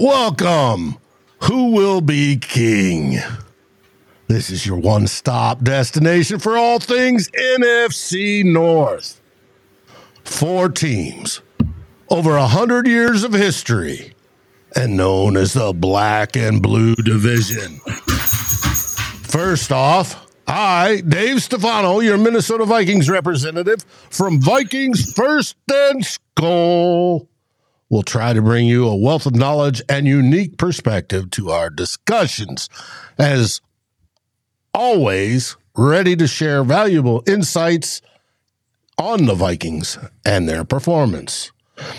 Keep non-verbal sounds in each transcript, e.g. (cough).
Welcome. Who will be king? This is your one stop destination for all things NFC North. Four teams, over a hundred years of history, and known as the Black and Blue Division. First off, I, Dave Stefano, your Minnesota Vikings representative from Vikings First and Skol, will try to bring you a wealth of knowledge and unique perspective to our discussions. As always, ready to share valuable insights on the Vikings and their performance.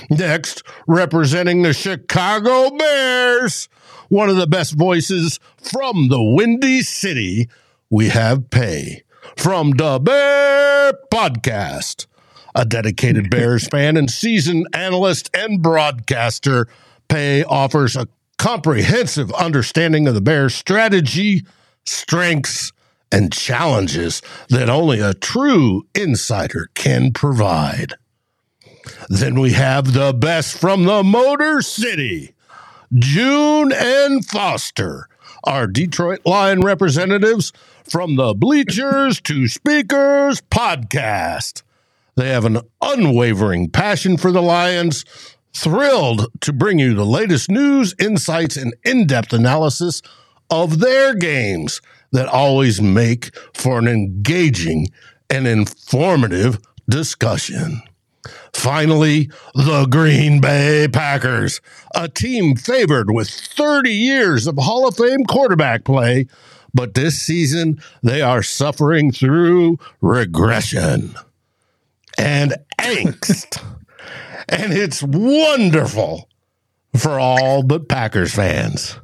Next, representing the Chicago Bears, one of the best voices from the Windy City we have Pay from the Bear Podcast, a dedicated (laughs) Bears fan and seasoned analyst and broadcaster. Pay offers a comprehensive understanding of the Bears' strategy, strengths, and challenges that only a true insider can provide. Then we have the best from the Motor City, June and Foster, our Detroit Lion representatives from the Bleachers to Speakers podcast. They have an unwavering passion for the Lions, thrilled to bring you the latest news, insights, and in depth analysis of their games that always make for an engaging and informative discussion. Finally, the Green Bay Packers, a team favored with 30 years of Hall of Fame quarterback play but this season they are suffering through regression and angst. and it's wonderful for all but Packers fans.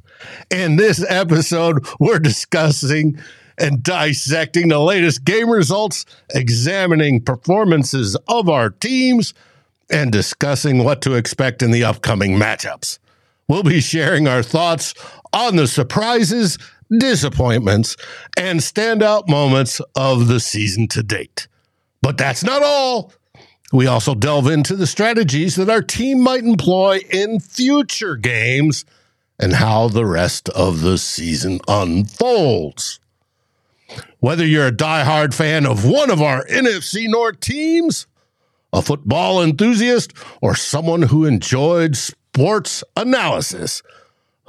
In this episode, we're discussing and dissecting the latest game results, examining performances of our teams, and discussing what to expect in the upcoming matchups. We'll be sharing our thoughts on the surprises disappointments, and standout moments of the season to date. But that's not all. We also delve into the strategies that our team might employ in future games and how the rest of the season unfolds. Whether you're a diehard fan of one of our NFC North teams, a football enthusiast, or someone who enjoyed sports analysis,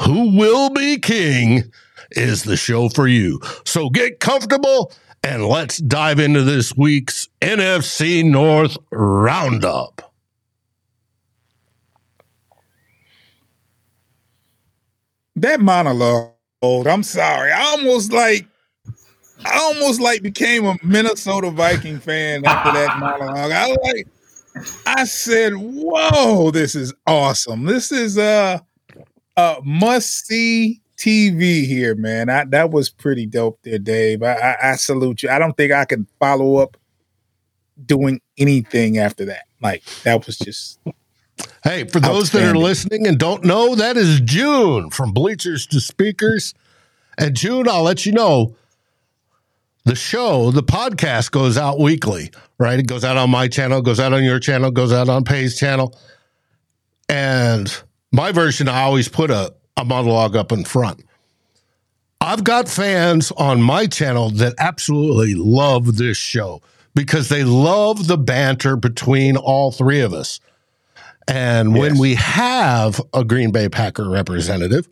who will be king is the show for you. So get comfortable and let's dive into this week's NFC North Roundup. That monologue, I'm sorry. I almost like I almost like became a Minnesota Viking fan after that (laughs) monologue. I like I said, "Whoa, this is awesome. This is a, a must see TV here, man. I, that was pretty dope there, Dave. I, I, I salute you. I don't think I can follow up doing anything after that. Like that was just. Hey, for those that are listening and don't know, that is June from Bleachers to Speakers. And June, I'll let you know the show, the podcast goes out weekly, right? It goes out on my channel, goes out on your channel, goes out on Pay's channel. And my version, I always put a a monologue up in front. I've got fans on my channel that absolutely love this show because they love the banter between all three of us. And yes. when we have a Green Bay Packer representative,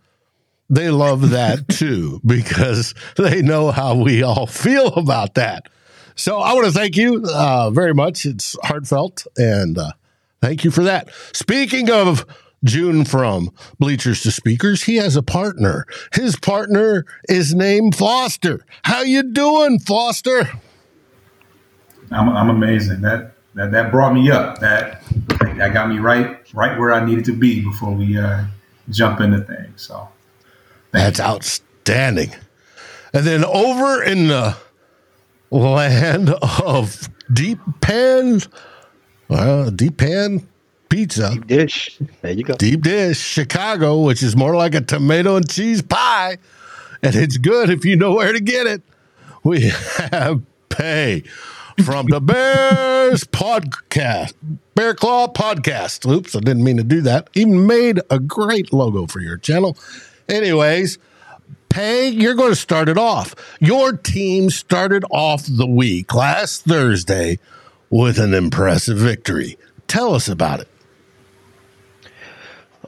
they love (laughs) that too because they know how we all feel about that. So I want to thank you uh, very much. It's heartfelt and uh, thank you for that. Speaking of June from Bleachers to Speakers. He has a partner. His partner is named Foster. How you doing, Foster? I'm, I'm amazing. That, that that brought me up. That that got me right right where I needed to be before we uh, jump into things. So that's you. outstanding. And then over in the land of deep pan, well, deep pan pizza. Deep dish. There you go. Deep dish, Chicago, which is more like a tomato and cheese pie. And it's good if you know where to get it. We have Pay from the Bears (laughs) podcast Bear Claw Podcast. Oops, I didn't mean to do that. Even made a great logo for your channel. Anyways, Pay, you're going to start it off. Your team started off the week last Thursday with an impressive victory. Tell us about it.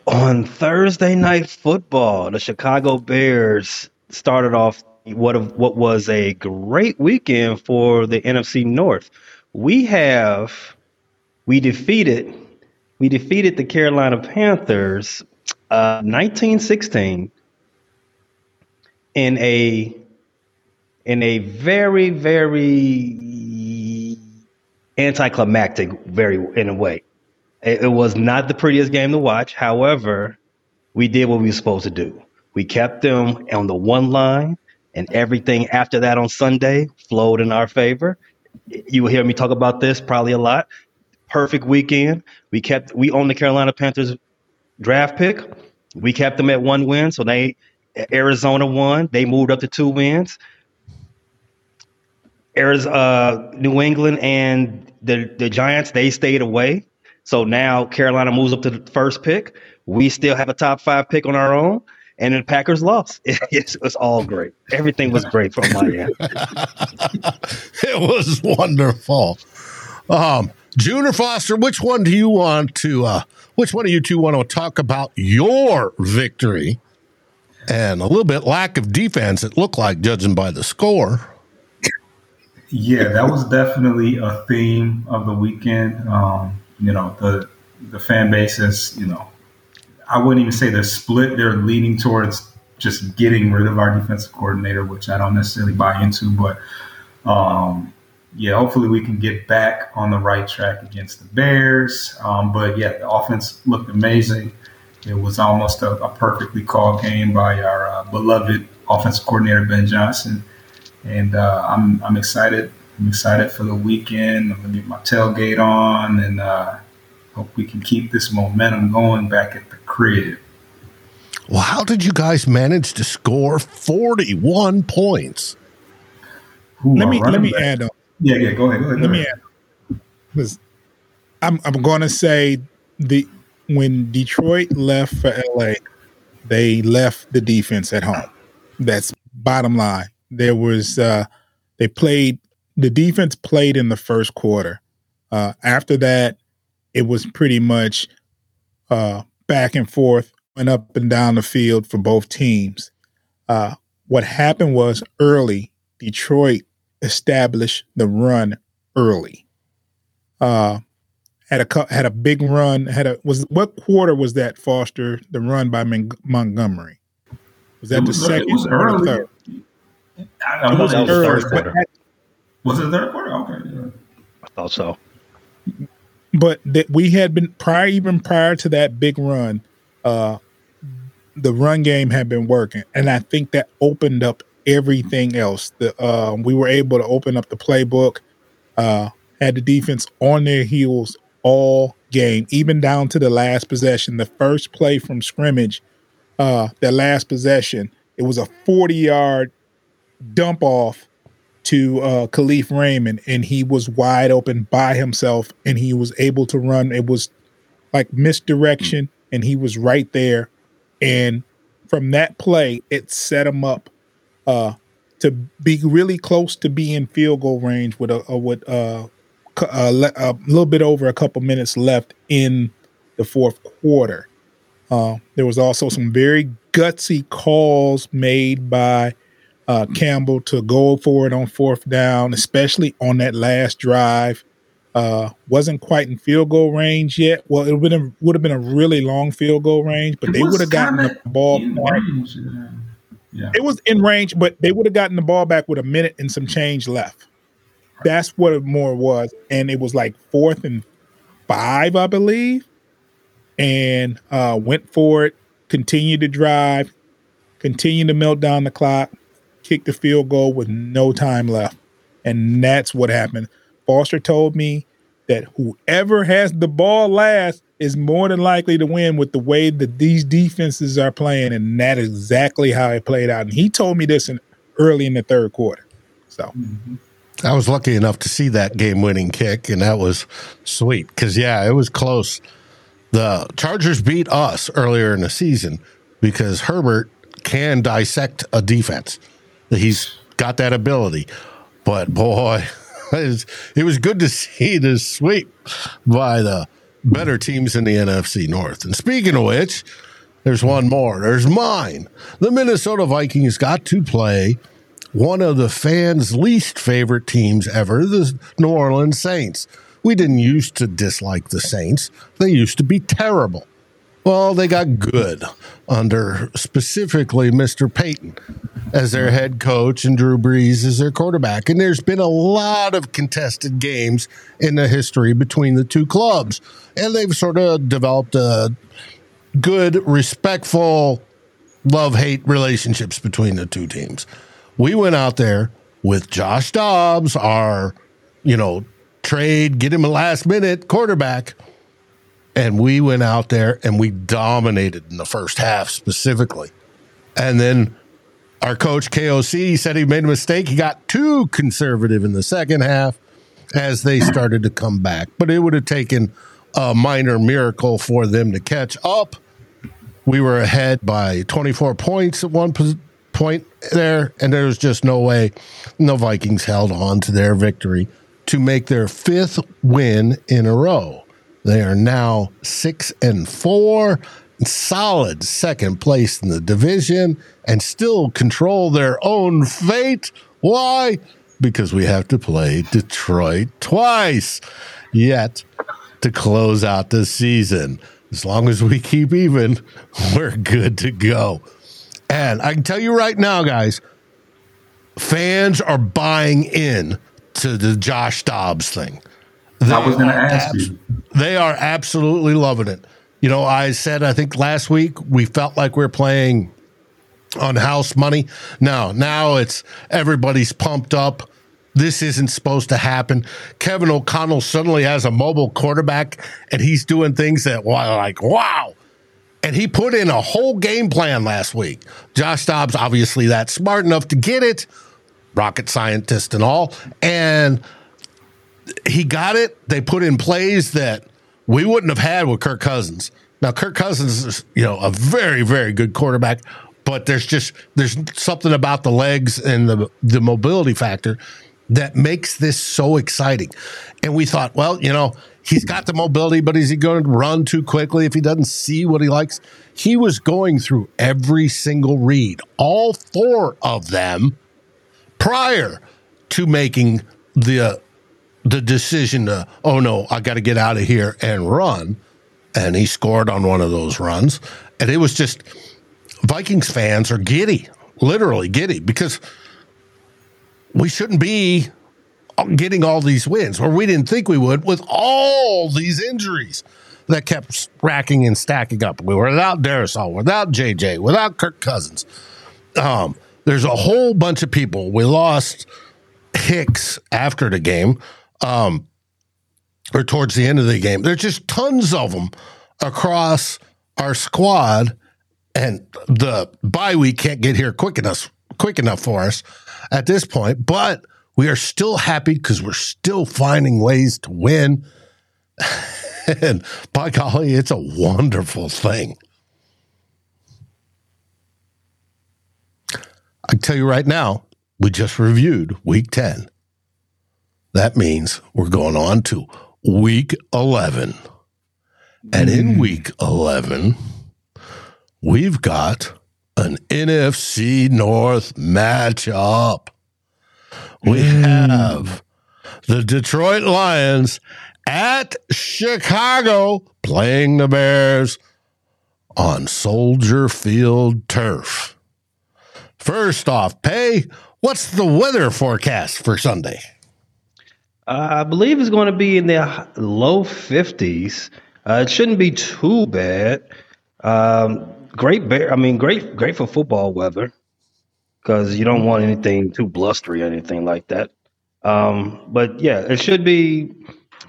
On Thursday night football, the Chicago Bears started off what what was a great weekend for the NFC North. We have we defeated we defeated the Carolina Panthers uh, 1916 in a in a very very anticlimactic very in a way. It, it was not the prettiest game to watch. However, we did what we were supposed to do. We kept them on the one line, and everything after that on Sunday flowed in our favor. You will hear me talk about this probably a lot. Perfect weekend. We kept we own the Carolina Panthers draft pick. We kept them at one win, so they Arizona won. They moved up to two wins. Arizona, uh, New England and the the Giants they stayed away. So now Carolina moves up to the first pick. We still have a top five pick on our own, and the Packers lost. (laughs) It, it was all great. Everything was great from my end. (laughs) it was wonderful. Um, June or Foster, which one do you want to? Uh, which one of you two want to talk about your victory and a little bit lack of defense? It looked like, judging by the score. Yeah, that was definitely a theme of the weekend. Um, you know, the the fan base is, you know, I wouldn't even say they're split. They're leaning towards just getting rid of our defensive coordinator, which I don't necessarily buy into. But um, yeah, hopefully we can get back on the right track against the Bears. Um, but yeah, the offense looked amazing. It was almost a, a perfectly called game by our uh, beloved offensive coordinator Ben Johnson, and uh, I'm I'm excited. I'm excited for the weekend. I'm gonna get my tailgate on, and uh, hope we can keep this momentum going back at the crib. Well, how did you guys manage to score 41 points? Ooh, let me let me back. add on. Yeah, yeah, go ahead. Go ahead let go me ahead. add because I'm I'm going to say the when Detroit left for LA, they left the defense at home. That's bottom line. There was uh, they played the defense played in the first quarter. Uh, after that, it was pretty much uh, back and forth and up and down the field for both teams. Uh, what happened was early, Detroit established the run early. Uh, had a had a big run. Had a was what quarter was that? Foster the run by Mon- Montgomery. Was that was, the second it or the third? I, it was, it was early. Third was it third quarter? Okay, yeah. I thought so. But that we had been prior, even prior to that big run, uh, the run game had been working, and I think that opened up everything else. The uh, we were able to open up the playbook. Uh, had the defense on their heels all game, even down to the last possession. The first play from scrimmage, uh, that last possession, it was a 40 yard dump off to uh, Kalif Raymond, and he was wide open by himself, and he was able to run. It was like misdirection, and he was right there. And from that play, it set him up uh, to be really close to being field goal range with a, a with uh, uh, a little bit over a couple minutes left in the fourth quarter. Uh, there was also some very gutsy calls made by uh, Campbell to go for it on fourth down, especially on that last drive. Uh, wasn't quite in field goal range yet. Well, it would have would have been a really long field goal range, but it they would have gotten the ball. Range, yeah. It was in range, but they would have gotten the ball back with a minute and some change left. That's what it more was. And it was like fourth and five, I believe. And uh, went for it, continued to drive, continued to melt down the clock, kick the field goal with no time left. And that's what happened. Foster told me that whoever has the ball last is more than likely to win with the way that these defenses are playing. And that is exactly how it played out. And he told me this in early in the third quarter. So mm-hmm. I was lucky enough to see that game winning kick, and that was sweet because, yeah, it was close. The Chargers beat us earlier in the season because Herbert can dissect a defense. He's got that ability. But boy, (laughs) it was good to see this sweep by the better teams in the NFC North. And speaking of which, there's one more. There's mine. The Minnesota Vikings got to play one of the fans' least favorite teams ever, the New Orleans Saints. We didn't used to dislike the Saints, they used to be terrible. Well, they got good under specifically Mr. Payton as their head coach and Drew Brees as their quarterback. And there's been a lot of contested games in the history between the two clubs. And they've sort of developed a good, respectful love hate relationships between the two teams we went out there with Josh Dobbs, our, you know, trade, get him a last minute quarterback. And we went out there and we dominated in the first half specifically. And then our coach KOC said he made a mistake. He got too conservative in the second half as they started to come back. But it would have taken a minor miracle for them to catch up. We were ahead by 24 points at one point there, and there was just no way the Vikings held on to their victory to make their fifth win in a row. They are now six and four, solid second place in the division, and still control their own fate. Why? Because we have to play Detroit twice yet to close out the season. As long as we keep even, (laughs) we're good to go. And I can tell you right now, guys, fans are buying in to the Josh Dobbs thing. They I was going to ask abs- you. They are absolutely loving it. You know, I said, I think last week we felt like we are playing on house money. Now, now it's everybody's pumped up. This isn't supposed to happen. Kevin O'Connell suddenly has a mobile quarterback and he's doing things that, well, like, wow, and he put in a whole game plan last week. Josh Dobbs, obviously, that's smart enough to get it, rocket scientist and all. And he got it. They put in plays that we wouldn't have had with Kirk Cousins. Now, Kirk Cousins is, you know, a very, very good quarterback, but there's just there's something about the legs and the the mobility factor that makes this so exciting. And we thought, well, you know, He's got the mobility, but is he going to run too quickly if he doesn't see what he likes? He was going through every single read, all four of them, prior to making the the decision to, oh no, I got to get out of here and run. And he scored on one of those runs. And it was just Vikings fans are giddy, literally giddy, because we shouldn't be getting all these wins, or we didn't think we would, with all these injuries that kept racking and stacking up. We were without Darrisaw, without JJ, without Kirk Cousins. Um, there's a whole bunch of people. We lost Hicks after the game, um, or towards the end of the game. There's just tons of them across our squad, and the bye week can't get here quick enough, quick enough for us at this point. But we are still happy because we're still finding ways to win. (laughs) and by golly, it's a wonderful thing. I tell you right now, we just reviewed week 10. That means we're going on to week 11. And in hmm. week 11, we've got an NFC North matchup we mm. have the Detroit Lions at Chicago playing the Bears on Soldier Field turf. First off, Pay, what's the weather forecast for Sunday? Uh, I believe it's going to be in the low 50s. Uh, it shouldn't be too bad. Um, great bear. I mean, great, great for football weather because you don't want anything too blustery or anything like that. Um, but yeah, it should be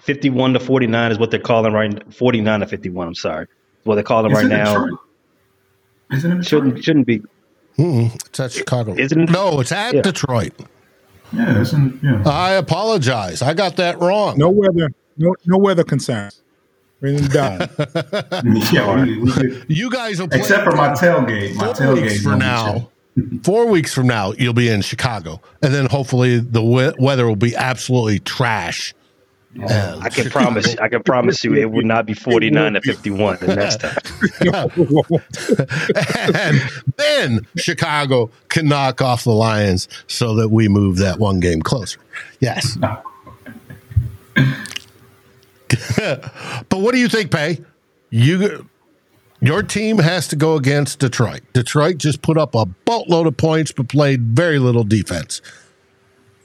51 to 49 is what they're calling right 49 to 51. I'm sorry. What they're calling right now. Isn't it shouldn't shouldn't be. Mm-mm. It's at Chicago. Isn't it? No, it's at yeah. Detroit. Yeah, isn't yeah. I apologize. I got that wrong. No weather, no no weather concerns. We're done. (laughs) yeah, we, we could, You guys will play except for my tailgate. My four weeks tailgate from now. Four weeks from now, you'll be in Chicago, and then hopefully the we- weather will be absolutely trash. And um, I can promise. I can promise you, it will not be forty nine to fifty one the next time. (laughs) and then Chicago can knock off the Lions so that we move that one game closer. Yes. (laughs) but what do you think, Pay? You your team has to go against Detroit. Detroit just put up a boatload of points but played very little defense.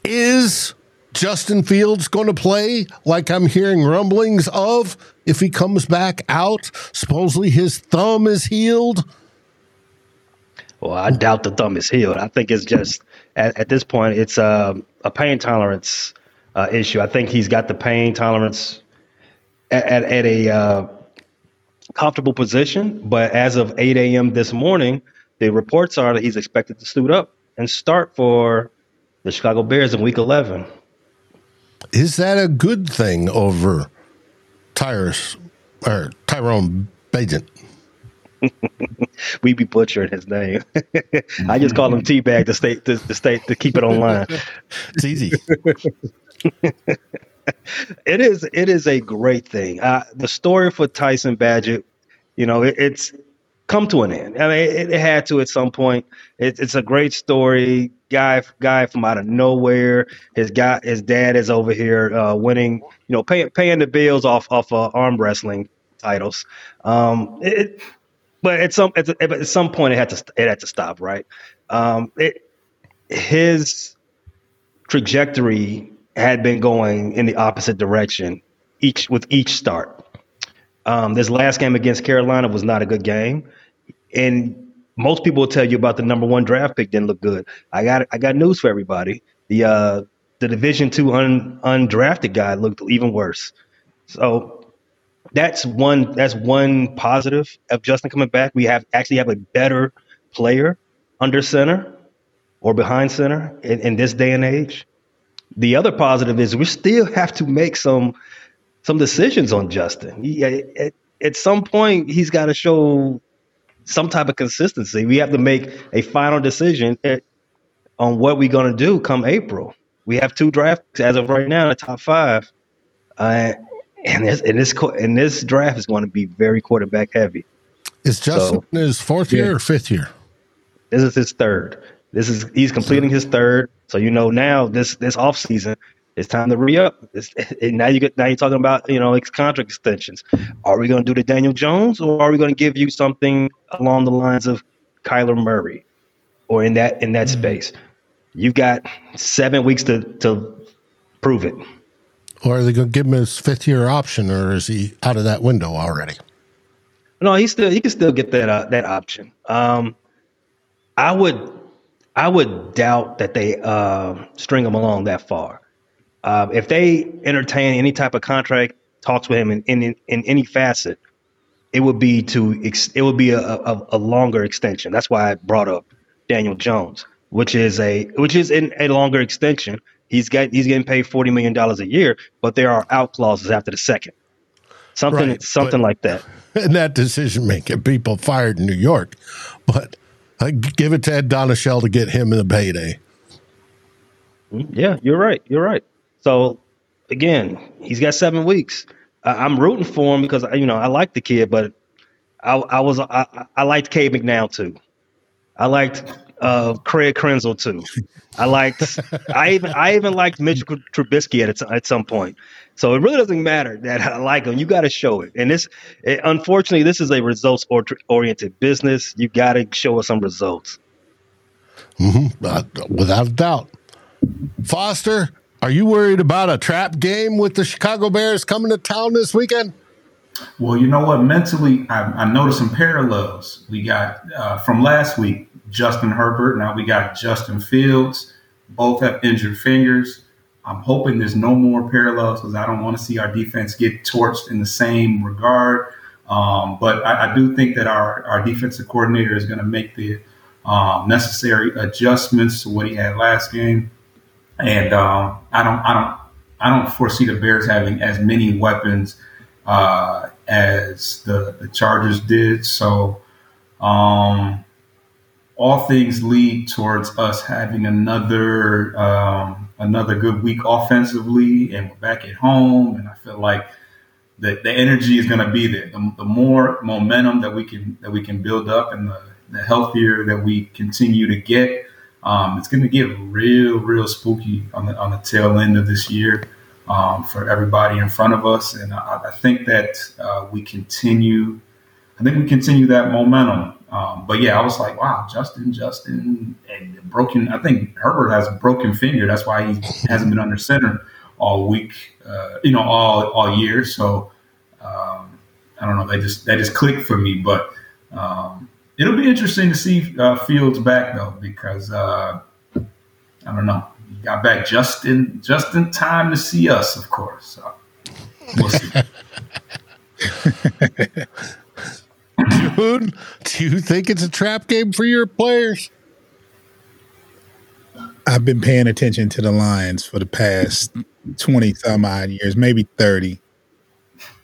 Is Justin Fields going to play like I'm hearing rumblings of if he comes back out? Supposedly his thumb is healed. Well, I doubt the thumb is healed. I think it's just at, at this point, it's a, a pain tolerance uh, issue. I think he's got the pain tolerance at, at, at a uh, comfortable position. But as of 8 a.m. this morning, the reports are that he's expected to suit up and start for the Chicago Bears in Week 11. Is that a good thing over Tyrus or Tyrone Bagent? (laughs) We be butchering his name. (laughs) I just call him Teabag to stay to, to stay to keep it online. (laughs) It's easy. it is it is a great thing. Uh, the story for Tyson Bagent, you know, it, it's come to an end. I mean, it, it had to at some point. It, it's a great story. Guy guy from out of nowhere. His guy his dad is over here uh, winning. You know, paying paying the bills off off uh, arm wrestling titles. Um, it, but at some at, at some point it had to it had to stop. Right. Um, it his trajectory had been going in the opposite direction each with each start. Um, this last game against Carolina was not a good game, and most people will tell you about the number one draft pick didn't look good. I got I got news for everybody. The uh, the Division two un, undrafted guy looked even worse. So that's one that's one positive of Justin coming back. We have actually have a better player under center or behind center in, in this day and age. The other positive is we still have to make some some decisions on Justin. He, at, at some point, he's got to show some type of consistency. We have to make a final decision on what we're going to do come April. We have two drafts as of right now in the top five, uh, and this and this and this draft is going to be very quarterback heavy. Is Justin So- his fourth year or fifth year? This is his third. This is he's completing his third. So you know now this this off season it's time to re up. (laughs) And now you get now you're talking about you know contract extensions. Are we going to do the Daniel Jones or are we going to give you something along the lines of Kyler Murray or in that in that space? You've got seven weeks to to prove it. Or are they going to give him his fifth year option, or is he out of that window already? No, he still he can still get that uh, that option. Um, I would I would doubt that they uh, string him along that far. Uh, if they entertain any type of contract talks with him in in, in any facet, it would be to ex- it would be a, a, a longer extension. That's why I brought up Daniel Jones, which is a which is in a longer extension. He's got he's getting paid forty million dollars a year, but there are out clauses after the second. Something Right, something but- like that. (laughs) And that decision making, people fired in New York, but I give it to Ed Donashell to get him in the payday. Yeah, you're right. You're right. So again, he's got seven weeks. I, I'm rooting for him because you know I like the kid, but I, I was I, I- liked Cade McNown too. I liked uh, Craig Krenzel too. I liked (laughs) I even I even liked Mitch Trubisky at at some point. So it really doesn't matter that I like him. You got to show it. And this, it, unfortunately, this is a results or- oriented business. You got to show us some results. Uh, without a doubt. Foster, are you worried about a trap game with the Chicago Bears coming to town this weekend? Well, you know what? Mentally, I, I noticed some parallels. We got uh, from last week Justin Herbert. Now we got Justin Fields. Both have injured fingers. I'm hoping there's no more parallels because I don't want to see our defense get torched in the same regard. Um, but I, I do think that our, our defensive coordinator is going to make the um, necessary adjustments to what he had last game. And um, I don't I don't I don't foresee the Bears having as many weapons uh, as the the Chargers did. So. Um, all things lead towards us having another um, another good week offensively, and we're back at home. And I feel like the, the energy is going to be there. The, the, more momentum that we can that we can build up, and the, the healthier that we continue to get, um, it's going to get real, real spooky on the on the tail end of this year um, for everybody in front of us. And I, I think that uh, we continue. I think we continue that momentum. Um, but yeah, I was like, wow, Justin, Justin, and broken. I think Herbert has a broken finger. That's why he hasn't been under center all week. Uh, you know, all all year. So um, I don't know. They just they just clicked for me. But um, it'll be interesting to see uh, Fields back though, because uh, I don't know. He got back just in just in time to see us, of course. So we'll see. (laughs) Dude, do you think it's a trap game for your players? I've been paying attention to the Lions for the past 20 some odd years, maybe 30.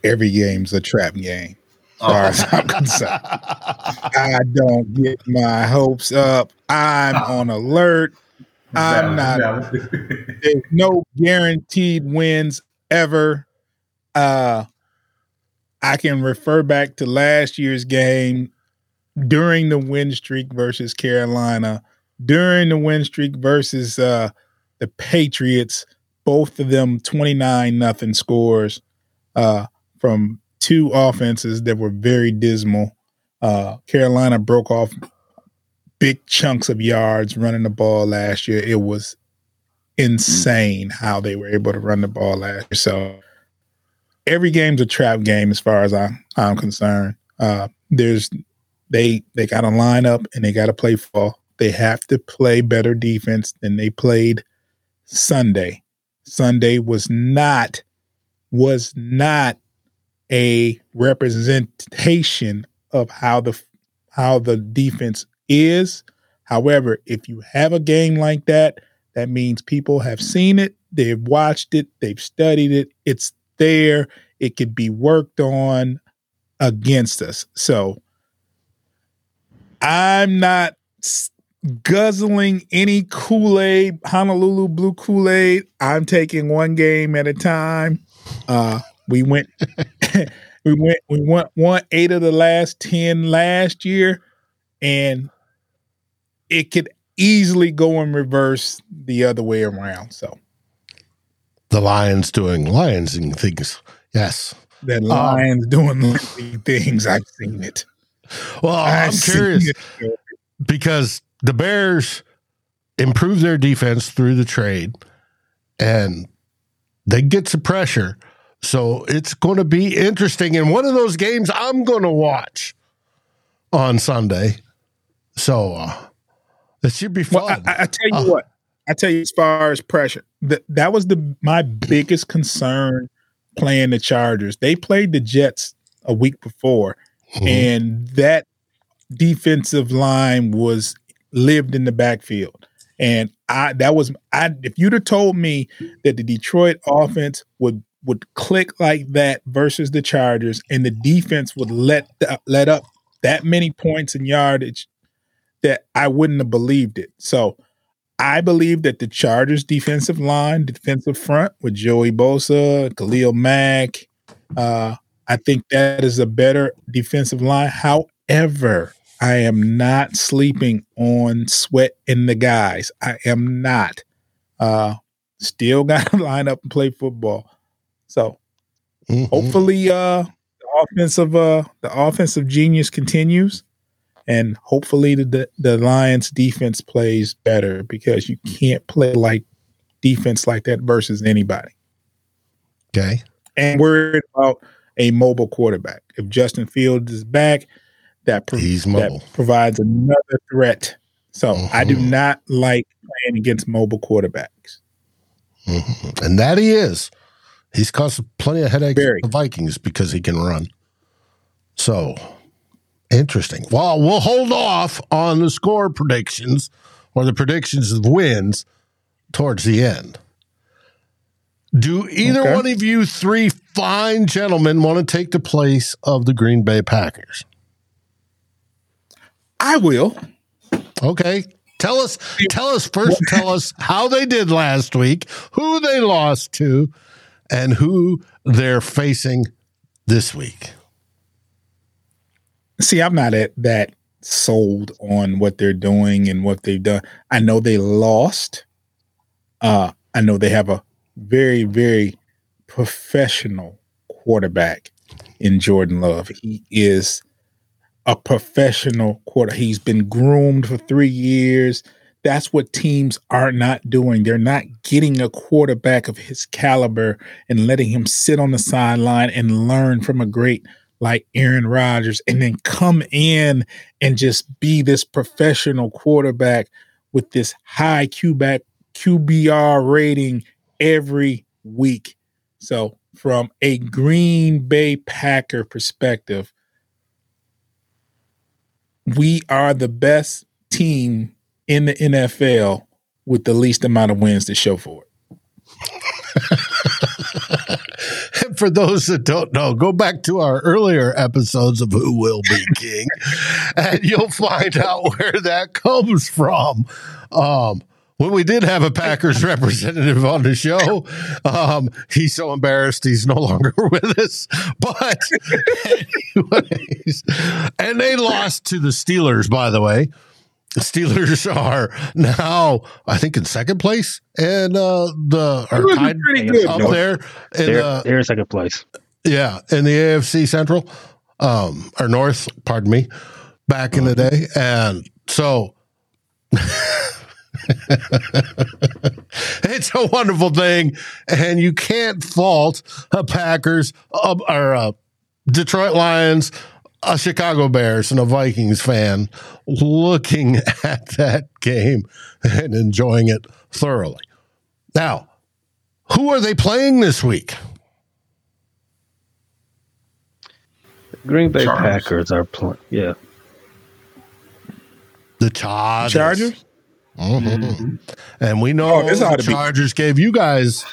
Every game's a trap game, as far as I'm (laughs) concerned. I don't get my hopes up. I'm on alert. I'm not. (laughs) There's no guaranteed wins ever. Uh, I can refer back to last year's game during the win streak versus Carolina, during the win streak versus uh, the Patriots. Both of them 29 nothing scores uh, from two offenses that were very dismal. Uh, Carolina broke off big chunks of yards running the ball last year. It was insane how they were able to run the ball last year. So every game's a trap game as far as I, I'm concerned. Uh, there's they they got to line up and they got to play fall. They have to play better defense than they played Sunday. Sunday was not was not a representation of how the how the defense is. However, if you have a game like that, that means people have seen it, they've watched it, they've studied it. It's there. It could be worked on against us. So I'm not guzzling any Kool Aid, Honolulu Blue Kool Aid. I'm taking one game at a time. Uh, (laughs) we went, we went, we went one eight of the last ten last year, and it could easily go in reverse the other way around. So the Lions doing lionsing things. Yes. That Lions um, doing (laughs) things. I've seen it. Well, I've I'm curious because the Bears improved their defense through the trade and they get some pressure. So it's going to be interesting. And one of those games I'm going to watch on Sunday. So uh, it should be fun. Well, I, I, tell you uh, what, I tell you as far as pressure, that that was the my biggest concern playing the Chargers. They played the Jets a week before, mm-hmm. and that defensive line was lived in the backfield. And I that was I if you'd have told me that the Detroit offense would would click like that versus the Chargers and the defense would let let up that many points and yardage that I wouldn't have believed it. So I believe that the Chargers defensive line, defensive front with Joey Bosa, Khalil Mack, uh, I think that is a better defensive line. However, I am not sleeping on Sweat and the guys. I am not. Uh, still (laughs) got to line up and play football. So mm-hmm. hopefully, uh, the offensive, uh, the offensive genius continues and hopefully the the Lions defense plays better because you can't play like defense like that versus anybody. Okay. And worried about a mobile quarterback. If Justin Fields is back, that, pro- that provides another threat. So mm-hmm. I do mm-hmm. not like playing against mobile quarterbacks. Mm-hmm. And that he is. He's caused plenty of headaches Very. the Vikings because he can run. So Interesting. Well, we'll hold off on the score predictions or the predictions of wins towards the end. Do either Okay. one of you three fine gentlemen want to take the place of the Green Bay Packers? I will. Okay. Tell us, tell us first, (laughs) tell us how they did last week, who they lost to, and who they're facing this week. See, I'm not at that sold on what they're doing and what they've done. I know they lost. Uh, I know they have a very, very professional quarterback in Jordan Love. He is a professional quarter. He's been groomed for three years. That's what teams are not doing. They're not getting a quarterback of his caliber and letting him sit on the sideline and learn from a great like Aaron Rodgers and then come in and just be this professional quarterback with this high QBack QBR rating every week. So from a Green Bay Packer perspective, we are the best team in the NFL with the least amount of wins to show for it. (laughs) For those that don't know, go back to our earlier episodes of Who Will Be (laughs) King, and you'll find out where that comes from. Um, when we did have a Packers representative on the show, um, he's so embarrassed he's no longer (laughs) with us. But, anyways, and they lost to the Steelers, by the way. The Steelers (laughs) are now, I think, in second place, and uh, the are tied pretty good, up though. there in They're, the they're in second place. yeah, in the AFC Central, um, or North, pardon me, back in the day. And so (laughs) it's a wonderful thing. And you can't fault a Packers uh, or a Detroit Lions, a Chicago Bears, and a Vikings fan looking (laughs) at that game and enjoying it thoroughly. Now, who are they playing this week? Green Bay Chargers. Packers are playing. Yeah. The Chargers. Chargers? Mhm. And we know Oh, the to be- Chargers gave you guys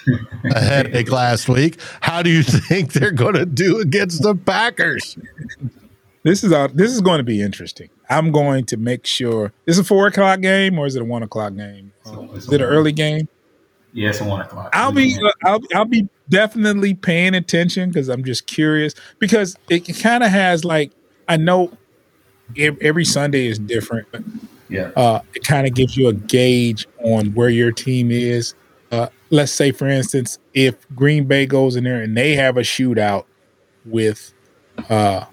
a headache last week. How do you (laughs) think they're going to do against the Packers? This is a, this is going to be interesting. I'm going to make sure. Is it a four o'clock game or is it a one o'clock game? Uh, is it an early game? Yeah, it's a one o'clock. I'll be uh, I'll I'll be definitely paying attention because I'm just curious because it kind of has like I know every Sunday is different, but yeah. uh, it kind of gives you a gauge on where your team is. Uh, let's say, for instance, if Green Bay goes in there and they have a shootout with uh,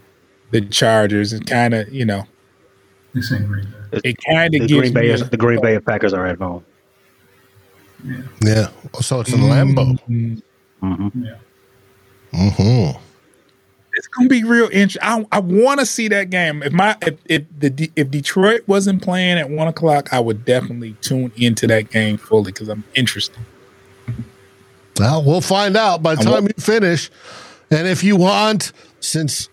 the Chargers, and kind of you know This ain't Green Bay. it kind The of gives Green Bay me is, the Green Bay Packers are at home. Yeah. So it's in Lambeau. Mm, hmm Yeah. Mm-hmm. It's gonna be real interesting. I, I want to see that game. If my if if the if Detroit wasn't playing at one o'clock, I would definitely tune into that game fully because I'm interested. Well, we'll find out by the time won't- you finish. And if you want, since,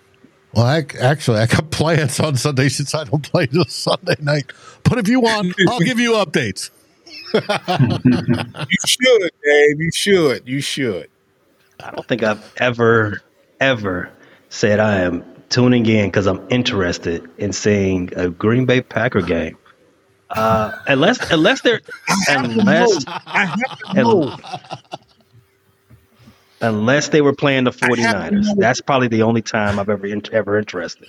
well, I, actually, I got (laughs) plans on Sunday since I don't play till Sunday night. But if you want, I'll give you updates. You should, Dave. You should. You should. I don't think I've ever, ever said I am tuning in because I'm interested in seeing a Green Bay Packer game. Uh, unless, unless they're, unless, I have to know. Unless they were playing the I have 49ers. know. That's probably the only time I've ever, ever interested.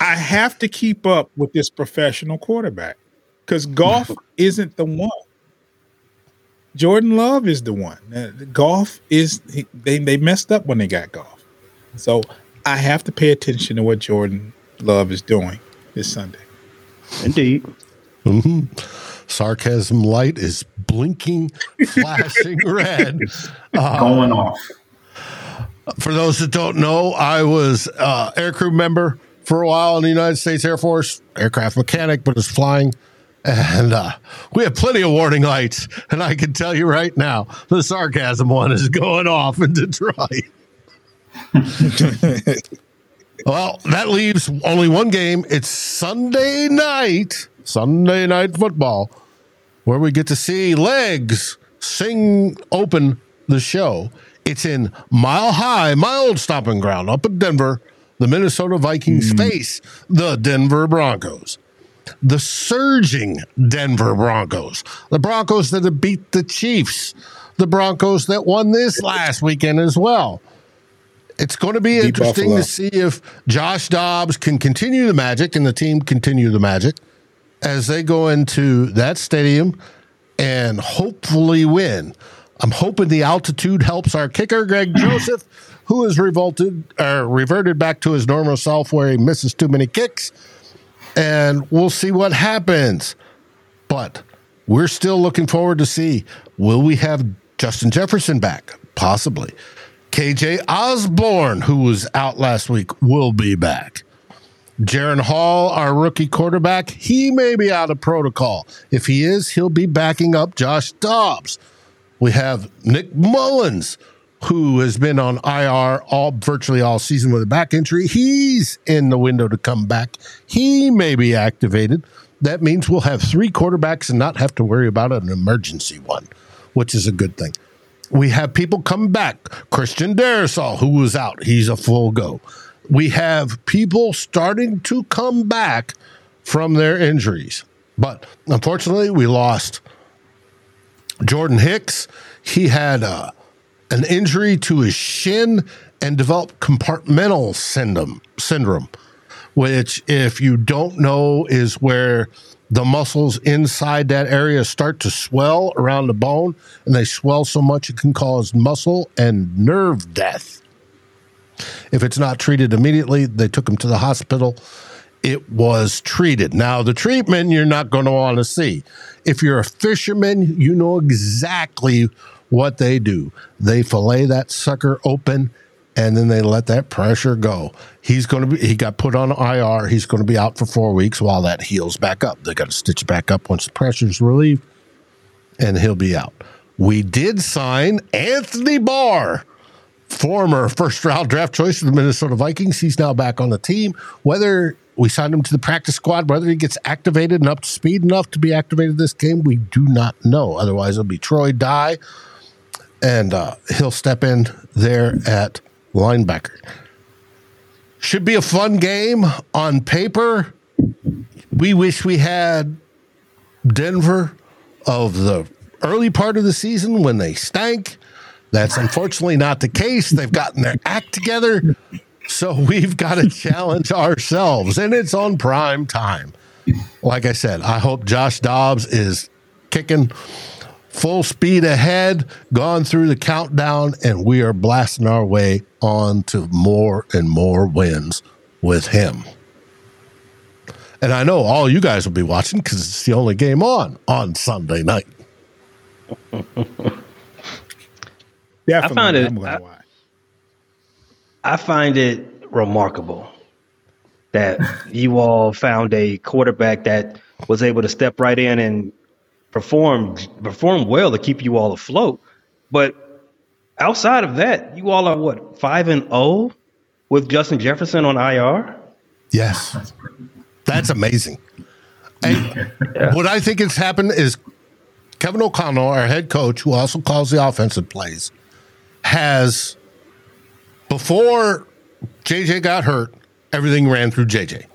I have to keep up with this professional quarterback because Goff (laughs) isn't the one. Jordan Love is the one. Uh, Goff is he, they they messed up when they got Goff, so I have to pay attention to what Jordan Love is doing this Sunday. Indeed. hmm Sarcasm light is blinking, flashing (laughs) red. Uh, Going off. For those that don't know, I was uh, aircrew member for a while in the United States Air Force, aircraft mechanic, but was flying. And uh, we have plenty of warning lights. And I can tell you right now, the sarcasm one is going off in Detroit. (laughs) Well, that leaves only one game. It's Sunday night, Sunday night football. where we get to see legs sing open the show. It's in Mile High, my old stomping ground up in Denver. The Minnesota Vikings hmm. face the Denver Broncos. The surging Denver Broncos. The Broncos that have beat the Chiefs. The Broncos that won this last weekend as well. It's going to be Beat interesting Buffalo. to see if Josh Dobbs can continue the magic and the team continue the magic as they go into that stadium and hopefully win. I'm hoping the altitude helps our kicker, Greg (clears throat) Joseph, who has revolted or reverted back to his normal self where he misses too many kicks. And we'll see what happens. But we're still looking forward to see will we have Justin Jefferson back? Possibly. KJ Osborn, who was out last week, will be back. Jaren Hall, our rookie quarterback, he may be out of protocol. If he is, he'll be backing up Josh Dobbs. We have Nick Mullens, who has been on IR all virtually all season with a back injury. He's in the window to come back. He may be activated. That means we'll have three quarterbacks and not have to worry about an emergency one, which is a good thing. We have people come back. Christian Darrisaw, who was out, he's a full go. We have people starting to come back from their injuries. But unfortunately, we lost Jordan Hicks. He had uh, an injury to his shin and developed compartmental syndrome, syndrome, which, if you don't know, is where the muscles inside that area start to swell around the bone, and they swell so much it can cause muscle and nerve death. If it's not treated immediately, they took him to the hospital. It was treated. Now, the treatment you're not going to want to see. If you're a fisherman, you know exactly what they do. They fillet that sucker open and then they let that pressure go. He's going to be, he got put on IR. He's going to be out for four weeks while that heals back up. They got to stitch it back up once the pressure's relieved and he'll be out. We did sign Anthony Barr former first round draft choice of the Minnesota Vikings. He's now back on the team. Whether we signed him to the practice squad, whether he gets activated and up to speed enough to be activated this game, we do not know. Otherwise, it'll be Troy Dye, and uh, he'll step in there at linebacker. Should be a fun game on paper. We wish we had Denver of the early part of the season when they stank. That's unfortunately not the case. They've gotten their act together. So we've got to challenge ourselves, and it's on prime time. Like I said, I hope Josh Dobbs is kicking full speed ahead, gone through the countdown, and we are blasting our way on to more and more wins with him. And I know all you guys will be watching because it's the only game on on Sunday night. (laughs) Definitely, find it- I'm gonna I- watch. I find it remarkable that you all found a quarterback that was able to step right in and perform perform well to keep you all afloat. But outside of that, you all are what five and zero with Justin Jefferson on IR. Yes. That's amazing. And what I think has happened is Kevin O'Connell, our head coach, who also calls the offensive plays, has before JJ got hurt, everything ran through JJ.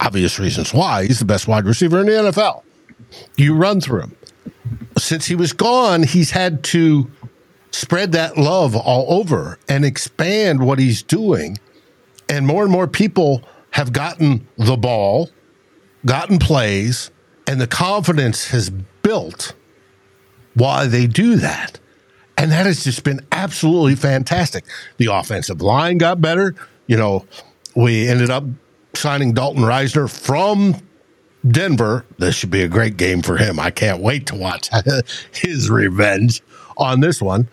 Obvious reasons why. He's the best wide receiver in the NFL. You run through him. Since he was gone, he's had to spread that love all over and expand what he's doing and more and more people have gotten the ball, gotten plays, and the confidence has built why they do that. And that has just been absolutely fantastic. The offensive line got better. You know, we ended up signing Dalton Risner from Denver. This should be a great game for him. I can't wait to watch (laughs) his revenge on this one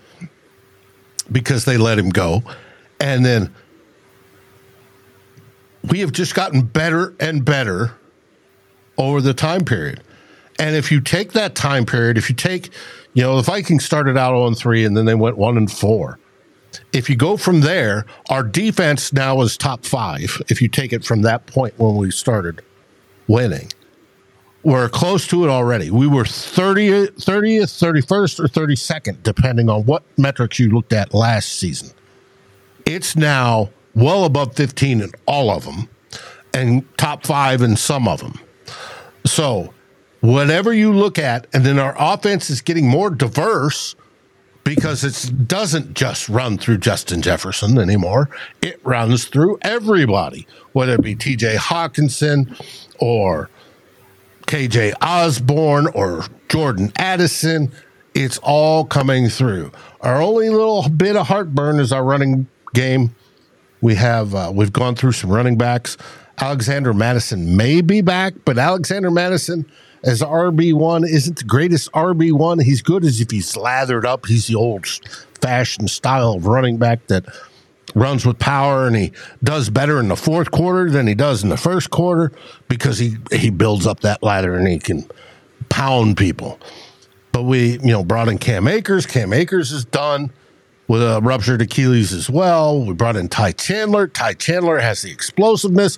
because they let him go. And then we have just gotten better and better over the time period. And if you take that time period, if you take, you know, the Vikings started out oh on 3 and then they went 1 and 4. If you go from there, our defense now is top 5 if you take it from that point when we started winning. we're close to it already. We were 30th, 30th, 31st, or 32nd, depending on what metrics you looked at last season. It's now well above 15 in all of them and top five in some of them. So, whatever you look at, and then our offense is getting more diverse because it doesn't just run through Justin Jefferson anymore. It runs through everybody, whether it be TJ Hockenson or KJ Osborn or Jordan Addison. It's all coming through. Our only little bit of heartburn is our running game. We have uh, we've gone through some running backs. Alexander Mattison may be back, but Alexander Mattison as RB one isn't the greatest RB one. He's good as if he's lathered up. He's the old fashioned style of running back that runs with power and he does better in the fourth quarter than he does in the first quarter because he he builds up that ladder and he can pound people. But we, you know, brought in Cam Akers. Cam Akers is done with a ruptured Achilles as well. We brought in Ty Chandler. Ty Chandler has the explosiveness.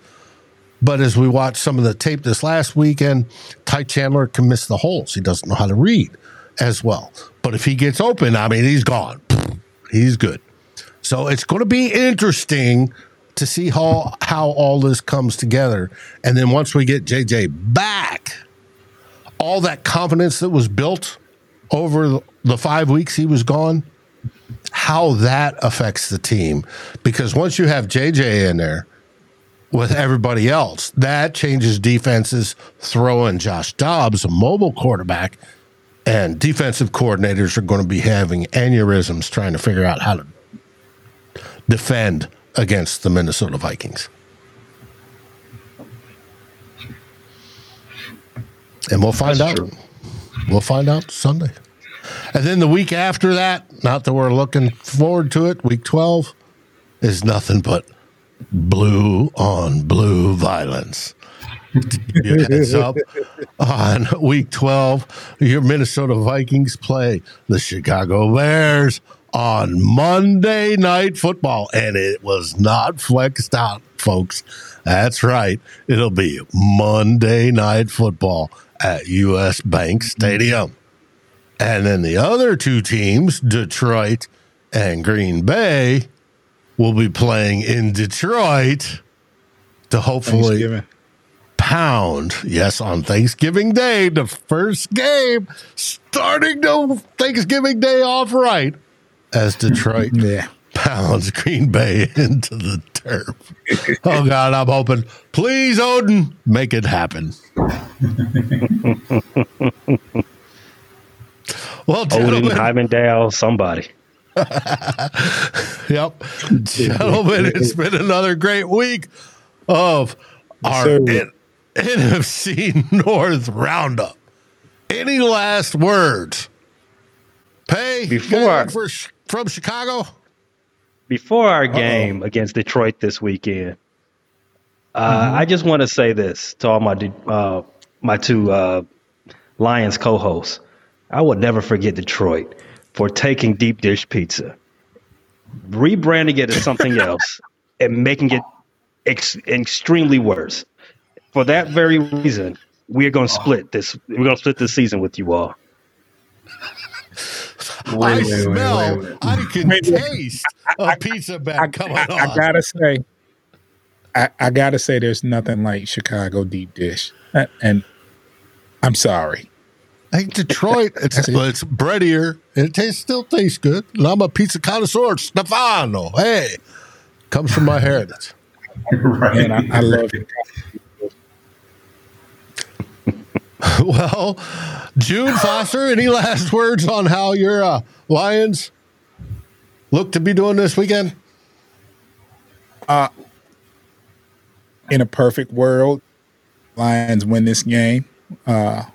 But as we watched some of the tape this last weekend, Ty Chandler can miss the holes. He doesn't know how to read as well. But if he gets open, I mean, he's gone. (sniffs) He's good. So it's going to be interesting to see how how all this comes together. And then once we get JJ back, all that confidence that was built over the five weeks he was gone, how that affects the team. Because once you have JJ in there with everybody else, that changes defenses. Throwing Josh Dobbs, a mobile quarterback, and defensive coordinators are going to be having aneurysms trying to figure out how to defend against the Minnesota Vikings. And we'll find That's out. True. We'll find out Sunday. And then the week after that, not that we're looking forward to it, week 12 is nothing but blue on blue violence. heads up on week 12, your Minnesota Vikings play the Chicago Bears on Monday Night Football. And it was not flexed out, folks. That's right. It'll be Monday Night Football at US Bank Stadium. And then the other two teams, Detroit and Green Bay, will be playing in Detroit to hopefully pound. Yes, on Thanksgiving Day, the first game, starting the Thanksgiving Day off right as Detroit (laughs) yeah. pounds Green Bay (laughs) into the turf. oh God, I'm hoping. Please, Odin, make it happen. (laughs) well, Odin, Heimdall, somebody. (laughs) yep, gentlemen, it's been another great week of our N- NFC North roundup. Any last words? Pay before for from Chicago? Before our game Uh-oh. against Detroit this weekend, uh, mm-hmm. I just want to say this to all my uh, my two uh, Lions co-hosts. I will never forget Detroit for taking deep dish pizza, rebranding it as something (laughs) else, and making it ex- extremely worse. For that very reason, we are going to split this. We're going to split this season with you all. (laughs) Wait, I wait, smell, wait, I can taste a pizza bag coming I, on. I gotta say, I, I, gotta say, there's nothing like Chicago deep dish, and I'm sorry. I think Detroit, (laughs) it's it's breadier and it tastes still tastes good. And I'm a pizza connoisseur, Stefano. Hey, comes from my heritage. (laughs) right. And I, I love it. (laughs) well, June Foster, any last words on how your uh, Lions look to be doing this weekend? Uh, in a perfect world, Lions win this game. Uh,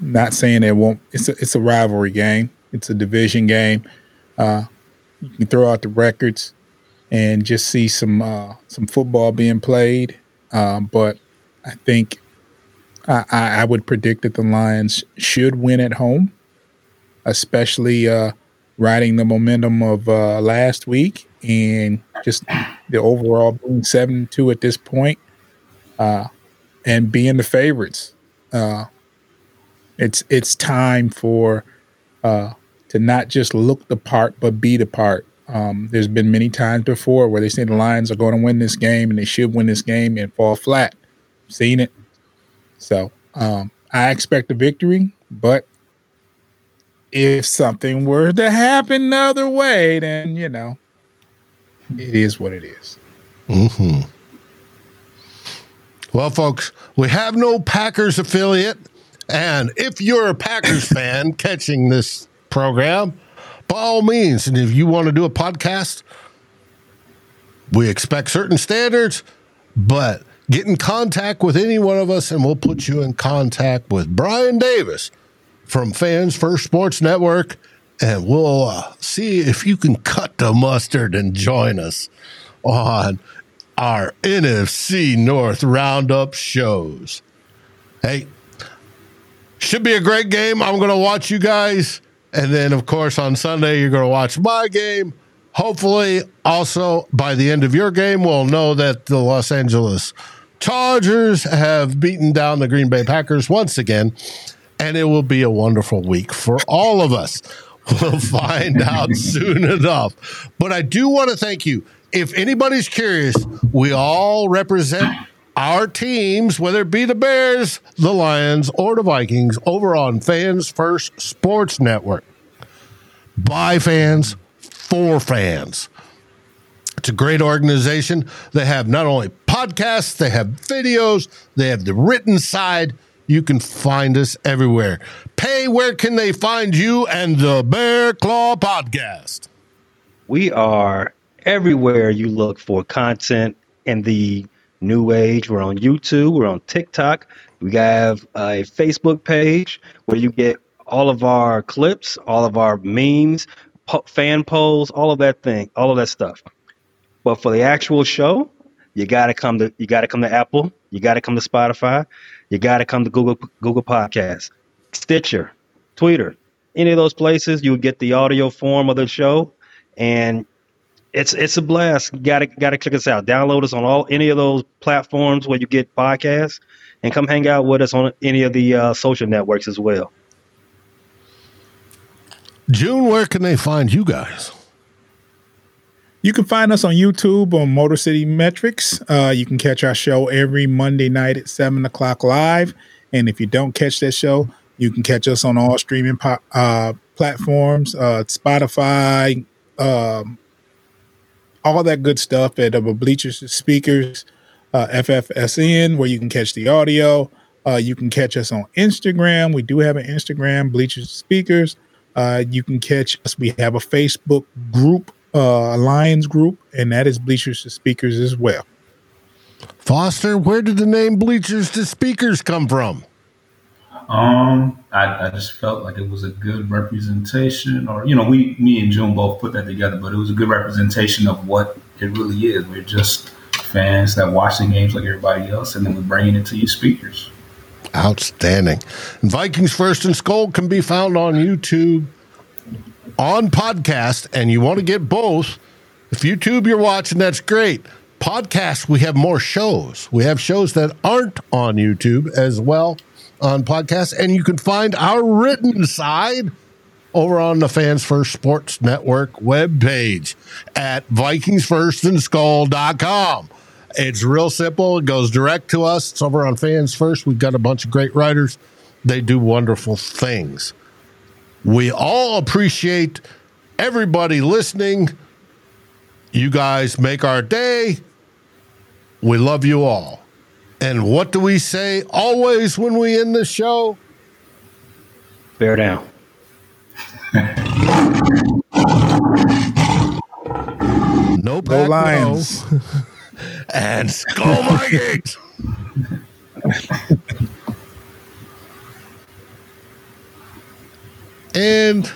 not saying it won't. It's a it's a rivalry game. It's a division game. Uh, you can throw out the records and just see some uh, some football being played. Um, but I think I, I, would predict that the Lions should win at home, especially uh, riding the momentum of uh, last week and just the overall being seven two at this point. Uh, and being the favorites. It's it's time for uh, to not just look the part, but be the part. Um, there's been many times before where they say the Lions are going to win this game and they should win this game and fall flat. Seen it. So um, I expect a victory, but if something were to happen the other way, then you know it is what it is. Mm-hmm. Well, folks, we have no Packers affiliate. And if you're a Packers (laughs) fan catching this program, by all means, and if you want to do a podcast, we expect certain standards, but get in contact with any one of us and we'll put you in contact with Brian Davis from Fans First Sports Network and we'll uh, see if you can cut the mustard and join us on our NFC North Roundup shows. Hey, should be a great game. I'm going to watch you guys. And then, of course, on Sunday, you're going to watch my game. Hopefully, also by the end of your game, we'll know that the Los Angeles Chargers have beaten down the Green Bay Packers once again. And it will be a wonderful week for all of us. We'll (laughs) find out (laughs) soon enough. But I do want to thank you if anybody's curious, we all represent our teams, whether it be the Bears, the Lions, or the Vikings, over on Fans First Sports Network. By fans, for fans. It's a great organization. They have not only podcasts, they have videos, they have the written side. You can find us everywhere. Pay, where can they find you and the Bear Claw Podcast? We are everywhere you look for content in the new age. We're on YouTube, we're on TikTok. We have a Facebook page where you get all of our clips, all of our memes, po- fan polls, all of that thing, all of that stuff. But for the actual show, you gotta come to you gotta come to Apple, you gotta come to Spotify, you gotta come to Google Google Podcasts, Stitcher, Twitter, any of those places. You'll get the audio form of the show, and it's it's a blast. Gotta gotta check us out. Download us on all any of those platforms where you get podcasts, and come hang out with us on any of the uh, social networks as well. June, where can they find you guys? You can find us on YouTube on Motor City Metrics. Uh, you can catch our show every Monday night at seven o'clock live. And if you don't catch that show, you can catch us on all streaming po- uh, platforms, uh, Spotify, um, all that good stuff at uh, Bleachers Speakers, uh, FFSN, where you can catch the audio. Uh, you can catch us on Instagram. We do have an Instagram, Bleachers Speakers. Uh, you can catch us. We have a Facebook group, uh, Lions group, and that is Bleachers to Speakers as well. Foster, where did the name Bleachers to Speakers come from? Um, I, I just felt like it was a good representation, or you know, we, me and June both put that together, but it was a good representation of what it really is. We're just fans that watch the games like everybody else, and then we're bringing it to you speakers. Outstanding. Vikings First and Skol can be found on YouTube, on podcast, and you want to get both. If YouTube you're watching, that's great. Podcast, we have more shows. We have shows that aren't on YouTube as well on podcasts, and you can find our written side over on the Fans First Sports Network webpage at VikingsFirstandSkol.com. It's real simple. It goes direct to us. It's over on Fans First. We've got a bunch of great writers. They do wonderful things. We all appreciate everybody listening. You guys make our day. We love you all. And what do we say always when we end the show? Bear down. No Go back, Lions. no. (laughs) and Skol (laughs) Vikings. and